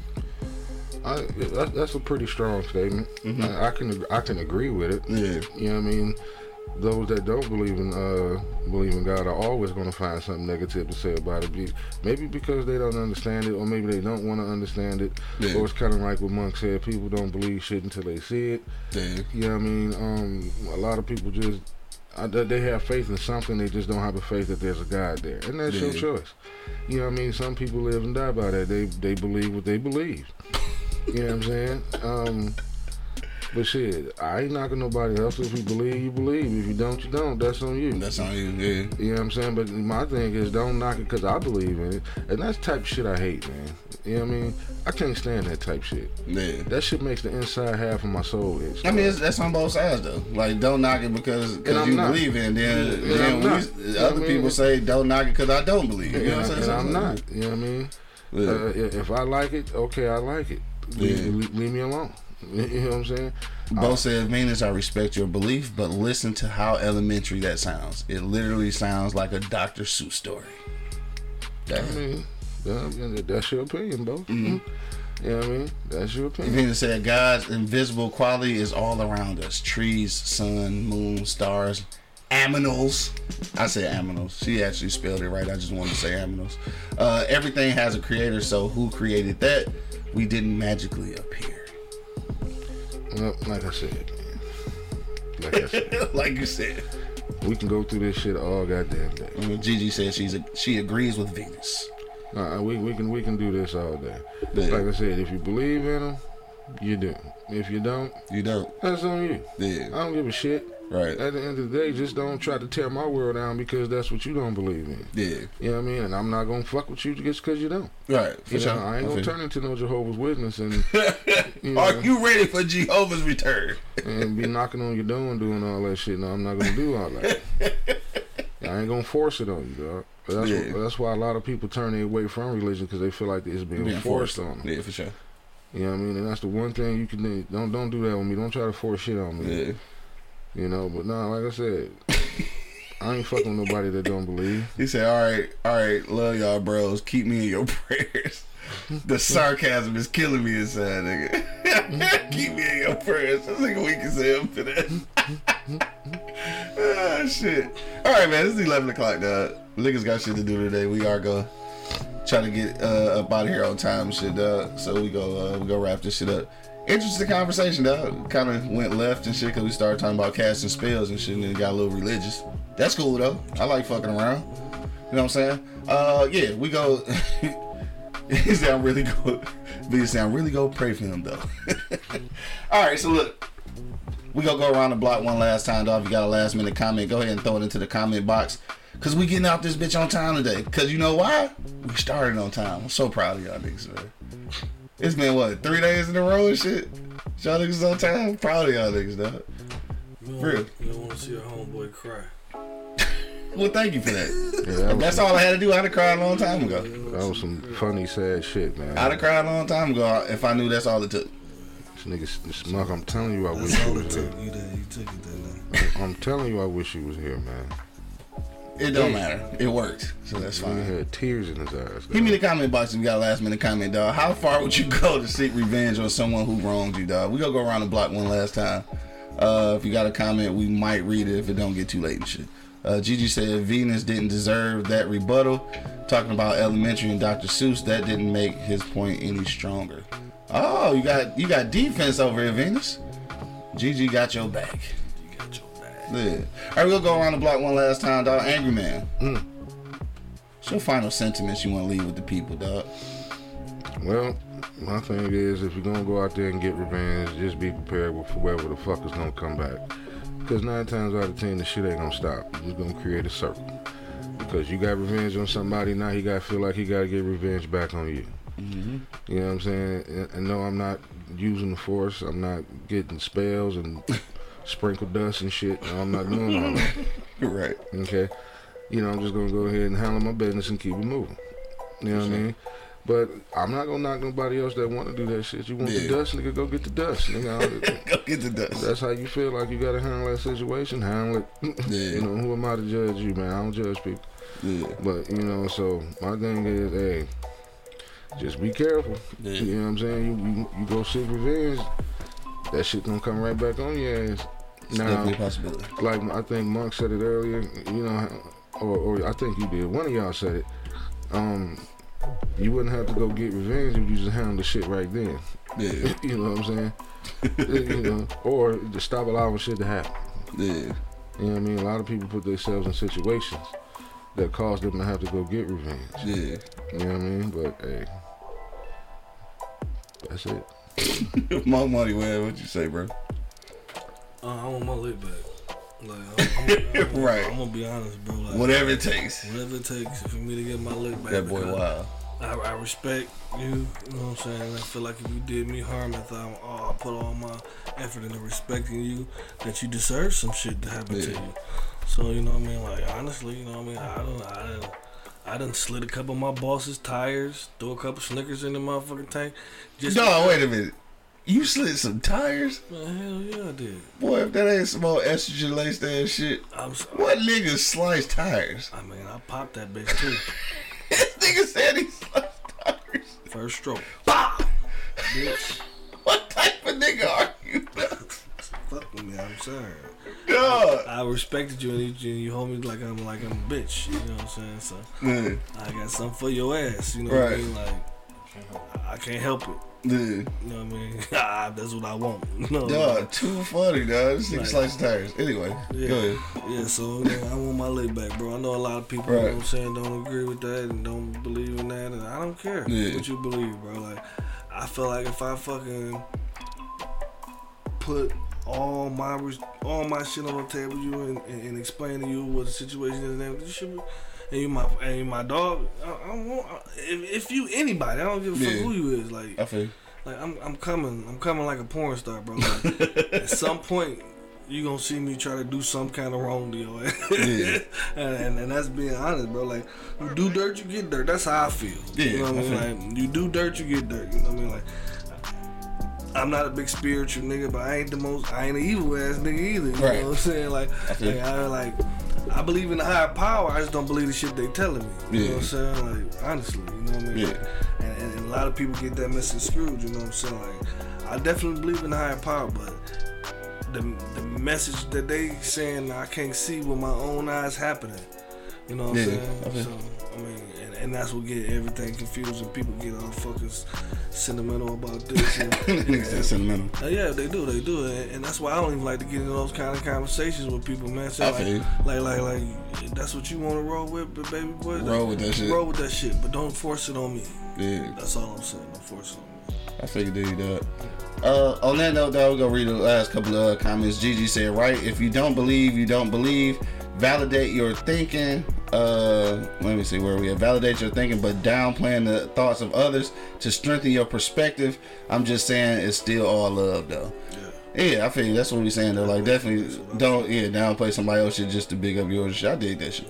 I, that, that's a pretty strong statement. I, I can I can agree with it. Yeah. You know what I mean? Those that don't believe in uh, believe in God are always going to find something negative to say about it. Maybe because they don't understand it, or maybe they don't want to understand it. Yeah. Or it's kind of like what Monk said: people don't believe shit until they see it. Yeah. You know what I mean? Um, a lot of people just I, they they have faith in something. They just don't have a faith that there's a God there, and that's your choice. You know what I mean? Some people live and die by that. They they believe what they believe. you know what I'm saying? Um, But shit, I ain't knocking nobody else. If you believe, you believe. If you don't, you don't. That's on you. That's on you. Yeah. You know what I'm saying? But my thing is, don't knock it because I believe in it. And that's the type of shit I hate, man. You know what I mean? I can't stand that type shit. Yeah. That shit makes the inside half of my soul itch. I mean, it's, that's on both sides though. Like, don't knock it because because you not. believe in. Then, And then we- other I mean- people say don't knock it because I don't believe. You and, know what I'm and saying? I'm not. You know what I mean? Yeah. Uh, if if I like it, okay, I like it. Leave, Yeah. leave me alone. You know what I'm saying? Bo said, Venus, I respect your belief, but listen to how elementary that sounds. It literally sounds like a Dr. Seuss story. I mean, that's your opinion, bro. Mm-hmm. You know what I mean? That's your opinion. Venus said, God's invisible quality is all around us trees, sun, moon, stars, aminals. I said aminals. She actually spelled it right. I just wanted to say aminals. Uh, everything has a creator, so who created that? We didn't magically appear. Well, like I said. Like I said, [LAUGHS] like you said. we can go through this shit all goddamn day. Mm, Gigi says she's a, she agrees with Venus. Uh, we, we can we can do this all day. Yeah. Like I said, if you believe in them, you do. If you don't, You don't. that's on you. Yeah. I don't give a shit. Right. At the end of the day, just don't try to tear my world down because that's what you don't believe in. Yeah. You know what I mean? And I'm not gonna fuck with you just because you don't. Right. For You sure. know, I ain't gonna turn into no Jehovah's Witness and [LAUGHS] you know, Are you ready for Jehovah's return? [LAUGHS] and be knocking on your door and doing all that shit. No, I'm not gonna do all that. [LAUGHS] I ain't gonna force it on you, dog. But that's Yeah. why, that's why a lot of people turn their away from religion because they feel like it's being, Being forced, forced on them. Yeah, for sure. You know what I mean? And that's the one thing you can do. Don't don't do that with me. Don't try to force shit on me. Yeah. You know, but nah, like I said, [LAUGHS] I ain't fucking with nobody that don't believe. He said, "All right, all right, love y'all, bros. Keep me in your [LAUGHS] prayers." The sarcasm is killing me inside, nigga. [LAUGHS] Keep me in your prayers. This nigga weak as hell for that. ah, shit. All right, man. It's eleven o'clock, dog. Niggas got shit to do today. We are gonna try to get uh, up out of here on time and shit, dog. So we go, uh, we go wrap this shit up. Interesting conversation, though. Kind of went left and shit because we started talking about casting spells and shit, and then got a little religious. That's cool though. I like fucking around. You know what I'm saying? Uh, yeah, we go. [LAUGHS] he said, "I'm really go." [LAUGHS] He said, "I'm really go pray for him though." [LAUGHS] All right, so look, we gonna go around the block one last time, dog. If you got a last minute comment, go ahead and throw it into the comment box. Cause we getting out this bitch on time today. Cause you know why? We started on time. I'm so proud of y'all niggas, man. It's been what three days in a row and shit. Y'all niggas on time. Proud of y'all niggas, dog. You don't, Real. you don't want to see a homeboy cry. [LAUGHS] Well, thank you for that. Yeah, that That's all I had to do. I'd have cried a long time ago. that was some funny, sad shit, man. I'd have cried a long time ago if I knew that's all it took. This nigga, this Smuck, I'm telling you, I wish That's you was it here. You, that, you took it that night. I'm telling you, I wish you was here, man. It don't matter. It worked, so that's fine. He had tears in his eyes. Hit me in the comment box if you got a last minute comment, dog. How far would you [LAUGHS] go to seek revenge on someone who wronged you, dog? We gonna go around the block one last time. Uh, if you got a comment, we might read it if it don't get too late and shit. Uh, Gigi said Venus didn't deserve that rebuttal. Talking about elementary and Dr. Seuss, that didn't make his point any stronger. Oh, you got you got defense over here, Venus. Gigi got your back. Yeah. All right, we'll go around the block one last time, dog. Angry man. Hmm. What's your final sentiments you want to leave with the people, dog? Well, my thing is, if you're gonna go out there and get revenge, just be prepared with whoever the fuck is gonna come back. Because nine times out of ten, the shit ain't gonna stop. You're just gonna create a circle. Because you got revenge on somebody, now he gotta feel like he gotta get revenge back on you. Mm-hmm. You know what I'm saying? And, and no, I'm not using the force. I'm not getting spells and [LAUGHS] sprinkle dust and shit. No, I'm not [LAUGHS] doing all that. right. Okay. You know, I'm just gonna go ahead and handle my business and keep it moving. You know what I mean? But I'm not gonna knock nobody else that want to do that shit. You want the dust, nigga, go get the dust. Nigga, [LAUGHS] Go get the dust. that's how you feel like you gotta handle that situation. Handle it. [LAUGHS] Yeah. You know, who am I to judge you, man? I don't judge people. Yeah. But you know, so my thing is, hey, just be careful. Yeah. You know what I'm saying? You, you you go seek revenge, that shit gonna come right back on your ass. It's Now, definitely a possibility. like I think Monk said it earlier, you know, or, or I think you did. One of y'all said it. Um, you wouldn't have to go get revenge if you just handle the shit right then. Yeah. [LAUGHS] You know what I'm saying? [LAUGHS] you know, or to stop allowing shit to happen. Yeah. You know what I mean? A lot of people put themselves in situations that cause them to have to go get revenge. Yeah. You know what I mean? But hey, that's it. My money, man. What you say, bro? Uh, I want my lick back. Like, [LAUGHS] I'm, I'm, I'm, Right. I'm gonna be honest, bro. Like, Whatever it takes. whatever it takes for me to get my lick back. That boy wild. I, I respect you. You know what I'm saying? I feel like if you did me harm, I, oh, I put all my effort into respecting you, that you deserve some shit to happen to you. So you know what I mean? Like honestly, you know what I mean? I don't. I done, I done slid a couple of my boss's tires, threw a couple Snickers in the motherfucking tank. Just No, wait a minute. You slid some tires? Man, hell yeah, I did. Boy, if that ain't some old estrogen laced ass shit. I'm sorry. What nigga slice tires? I mean, I popped that bitch too. [LAUGHS] This nigga said he sliced tires. First stroke. Bah! Bitch. What type of nigga are you? Fuck with me, I'm sorry. Dog. I respected you and you, and you hold me like I'm like I'm a bitch. You know what I'm saying? So I got something for your ass. You know what I mean? Like I can't help it. yeah. You know what I mean? [LAUGHS] Ah, That's what I want. [LAUGHS] No? Dog, too funny, dog. This nigga Like- sliced tires. Anyway, Yeah. go ahead. Yeah, so yeah, I want my leg back, bro. I know a lot of people, you know Right. what I'm saying, don't agree with that and don't believe in that, and I don't care Yeah. what you believe, bro. Like, I feel like if I fucking put all my all my shit on the table, you and, and, and explain to you what the situation is, and everything, you should be- and you my and you my dog. I, I don't want if, if you anybody, I don't give a fuck Yeah. who you is. Like, I feel. like I'm I'm coming, I'm coming like a porn star, bro. Like, [LAUGHS] at some point, you gonna see me try to do some kind of wrong to your ass. Yeah. and, and and that's being honest, bro. Like you do dirt, you get dirt. That's how I feel. Yeah, you know what I mean? Like you do dirt, you get dirt. You know what I mean? Like I'm not a big spiritual nigga, but I ain't the most, I ain't an evil ass nigga either. You Right. know what I'm saying? Like, I like, I like. I believe in the higher power. I just don't believe the shit they telling me. You know what I'm saying? Like honestly, you know what I mean? Yeah. And, and, and a lot of people get that misconstrued. You know what I'm saying? Like I definitely believe in the higher power, but the the message that they saying I can't see with my own eyes happening. You know what I'm Yeah, saying? okay. So I mean, and, that's what get everything confused and people get all fucking sentimental about this. [LAUGHS] And, Nigga said sentimental. uh, yeah, they do, they do, and, and that's why I don't even like to get into those kind of conversations with people, man. So I like, like, like, like, that's what you want to roll with, but baby boy, Roll with that shit. Roll with that shit, but don't force it on me. Yeah. That's all I'm saying. Don't force it on me. I figured you that. Uh, on that note, though, we're gonna read the last couple of comments. Gigi said, "Right, if you don't believe, you don't believe. Validate your thinking. Uh, let me see where we at. Validate your thinking, but downplaying the thoughts of others to strengthen your perspective. I'm just saying, it's still all love, though. Yeah, I feel you. That's what we're saying though. Like, definitely don't yeah downplay somebody else shit just to big up yours. I dig that shit.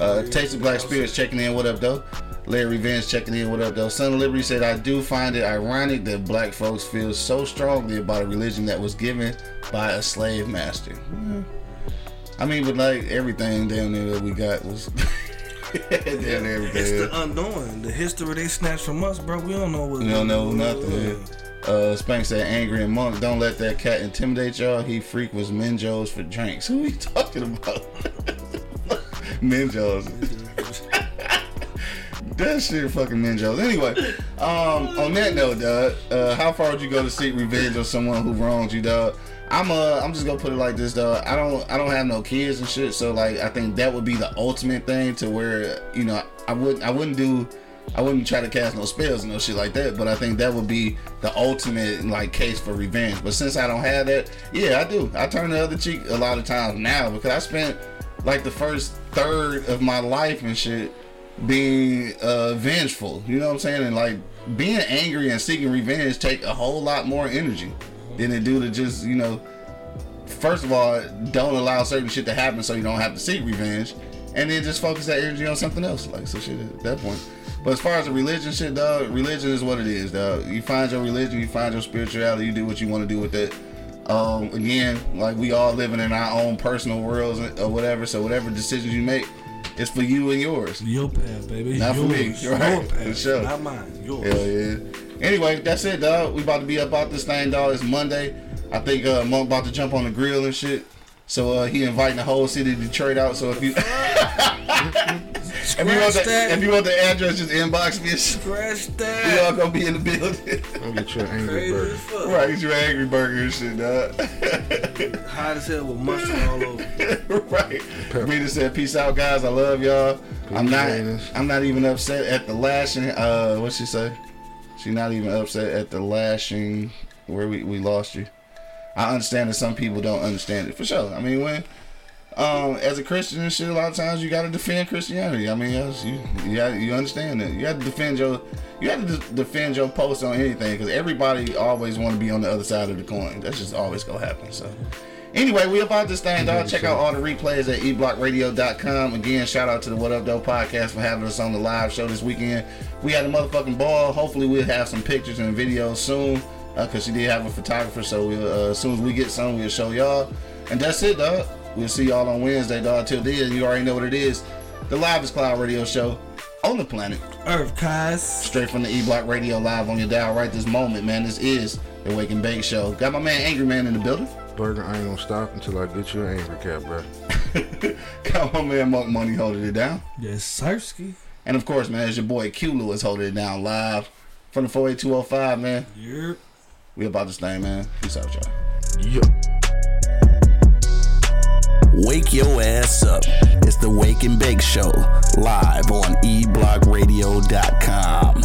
Uh, Taste of Black Spirits checking in. What up, though? Larry Vance checking in. What up, though? Son of Liberty said, I do find it ironic that black folks feel so strongly about a religion that was given by a slave master. Yeah. I mean, but like everything down there that we got was [LAUGHS] damn near It's the unknown, the history they snatched from us, bro. We don't know what. We don't know nothing. Uh, Spank said, "Angry and Monk, don't let that cat intimidate y'all. He freak was Minjos for drinks. [LAUGHS] Who we talking about? [LAUGHS] Minjos. that shit, fucking Minjos. Anyway, um, on that note, dog, uh, how far would you go to seek revenge on someone who wronged you, dog? I'm uh, I'm just gonna put it like this, though. I don't, I don't have no kids and shit, so like, I think that would be the ultimate thing to where, you know, I would, I wouldn't do." I wouldn't try to cast no spells and no shit like that, but I think that would be the ultimate like case for revenge. But since I don't have that, yeah, I do. I turn the other cheek a lot of times now because I spent like the first third of my life and shit being uh, vengeful. You know what I'm saying? And like being angry and seeking revenge take a whole lot more energy than it do to just you know. First of all, don't allow certain shit to happen so you don't have to seek revenge, and then just focus that energy on something else. Like so shit at that point. But as far as the religion shit, dog, religion is what it is, dog. You find your religion, you find your spirituality, you do what you want to do with it. Um, again, like we all living in our own personal worlds or whatever. So whatever decisions you make, it's for you and yours. Your path, baby. Not for me, Yours. right, Your for path, sure. not mine. Yours. Hell yeah. Anyway, that's it, dog. We about to be up about this thing, dog. It's Monday. I think uh, Monk about to jump on the grill and shit. So uh, he inviting the whole city of Detroit out. So if you [LAUGHS] [LAUGHS] if you want Scratch the, if you want the address, just inbox me. and shit. Scratch We all gonna be in the building. I'll get your angry Crazy bird. as fuck. right, get your angry burger and shit, dog. Hot as hell with mustard all over. [LAUGHS] right. Rita said, "Peace out, guys. I love y'all. I'm not. Venus. I'm not even upset at the lashing. Uh, what she say? She not even upset at the lashing where we we lost you. I understand that some people don't understand it for sure. I mean, when um, as a Christian and shit, a lot of times you got to defend Christianity. I mean, yes, you you, gotta, you understand that you got to defend your you got to defend your post on anything because everybody always want to be on the other side of the coin. That's just always gonna happen. So. Anyway, we about this thing, dog. Check out all the replays at eblockradio.com. Again, shout out to the What Up Though podcast for having us on the live show this weekend. We had a motherfucking ball. Hopefully, we'll have some pictures and videos soon because she did have a photographer. So we'll, uh, as soon as we get some, we'll show y'all. And that's it, dog. We'll see y'all on Wednesday, dog. Till then, you already know what it is. The Livest Cloud Radio Show on the planet. Earth, guys. Straight from the E Block Radio live on your dial right this moment, man. This is the Wake and Bake Show. Got my man Angry Man in the building. Burger, I ain't gonna stop until I get you an angry cat, bro. [LAUGHS] Got my man Monk Money holding it down. Yes, Sirsky. And of course, man, it's your boy Q Lewis holding it down live from the 48205, man. Yep. We about this thing, man. Peace out, y'all. Yeah. Wake your ass up. It's the Wake and Bake Show, live on eblockradio.com.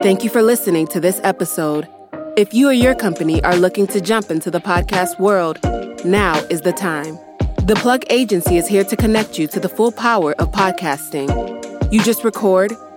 Thank you for listening to this episode. If you or your company are looking to jump into the podcast world, now is the time. The Plug Agency is here to connect you to the full power of podcasting. You just record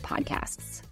podcasts.